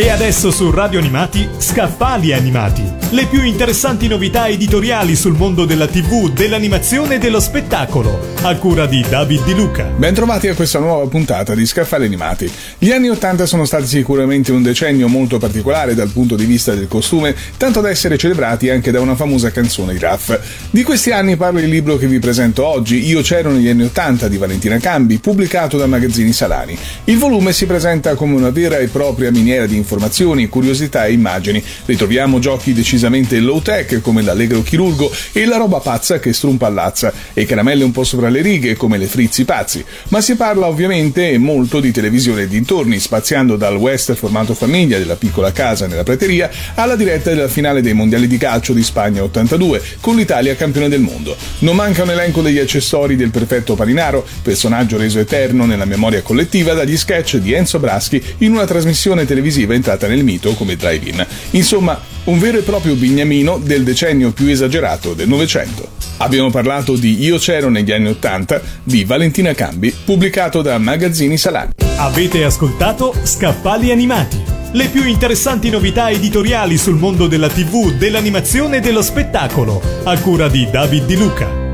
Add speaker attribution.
Speaker 1: E adesso su Radio Animati, Scaffali Animati. Le più interessanti novità editoriali sul mondo della TV, dell'animazione e dello spettacolo. A cura di David Di Luca.
Speaker 2: Bentrovati a questa nuova puntata di Scaffali Animati. Gli anni Ottanta sono stati sicuramente un decennio molto particolare dal punto di vista del costume, tanto da essere celebrati anche da una famosa canzone di Raff. Di questi anni parla il libro che vi presento oggi, Io c'ero negli anni Ottanta di Valentina Cambi, pubblicato da Magazzini Salani. Il volume si presenta come una vera e propria miniera di informazioni, curiosità e immagini. Ritroviamo giochi decisamente low tech come l'allegro chirurgo e la roba pazza che strumpallazza e caramelle un po' sopra le righe come le frizzi pazzi. Ma si parla ovviamente molto di televisione e dintorni, spaziando dal west formato famiglia della piccola casa nella prateria alla diretta della finale dei mondiali di calcio di Spagna 82 con l'Italia campione del mondo. Non manca un elenco degli accessori del perfetto Parinaro, personaggio reso eterno nella memoria collettiva dagli sketch di Enzo Braschi in una trasmissione televisiva entrata nel mito come drive-in. Insomma, un vero e proprio bignamino del decennio più esagerato del Novecento. Abbiamo parlato di Io c'ero negli anni Ottanta di Valentina Cambi, pubblicato da Magazzini Salani.
Speaker 1: Avete ascoltato Scaffali Animati. Le più interessanti novità editoriali sul mondo della TV, dell'animazione e dello spettacolo. A cura di David Di Luca.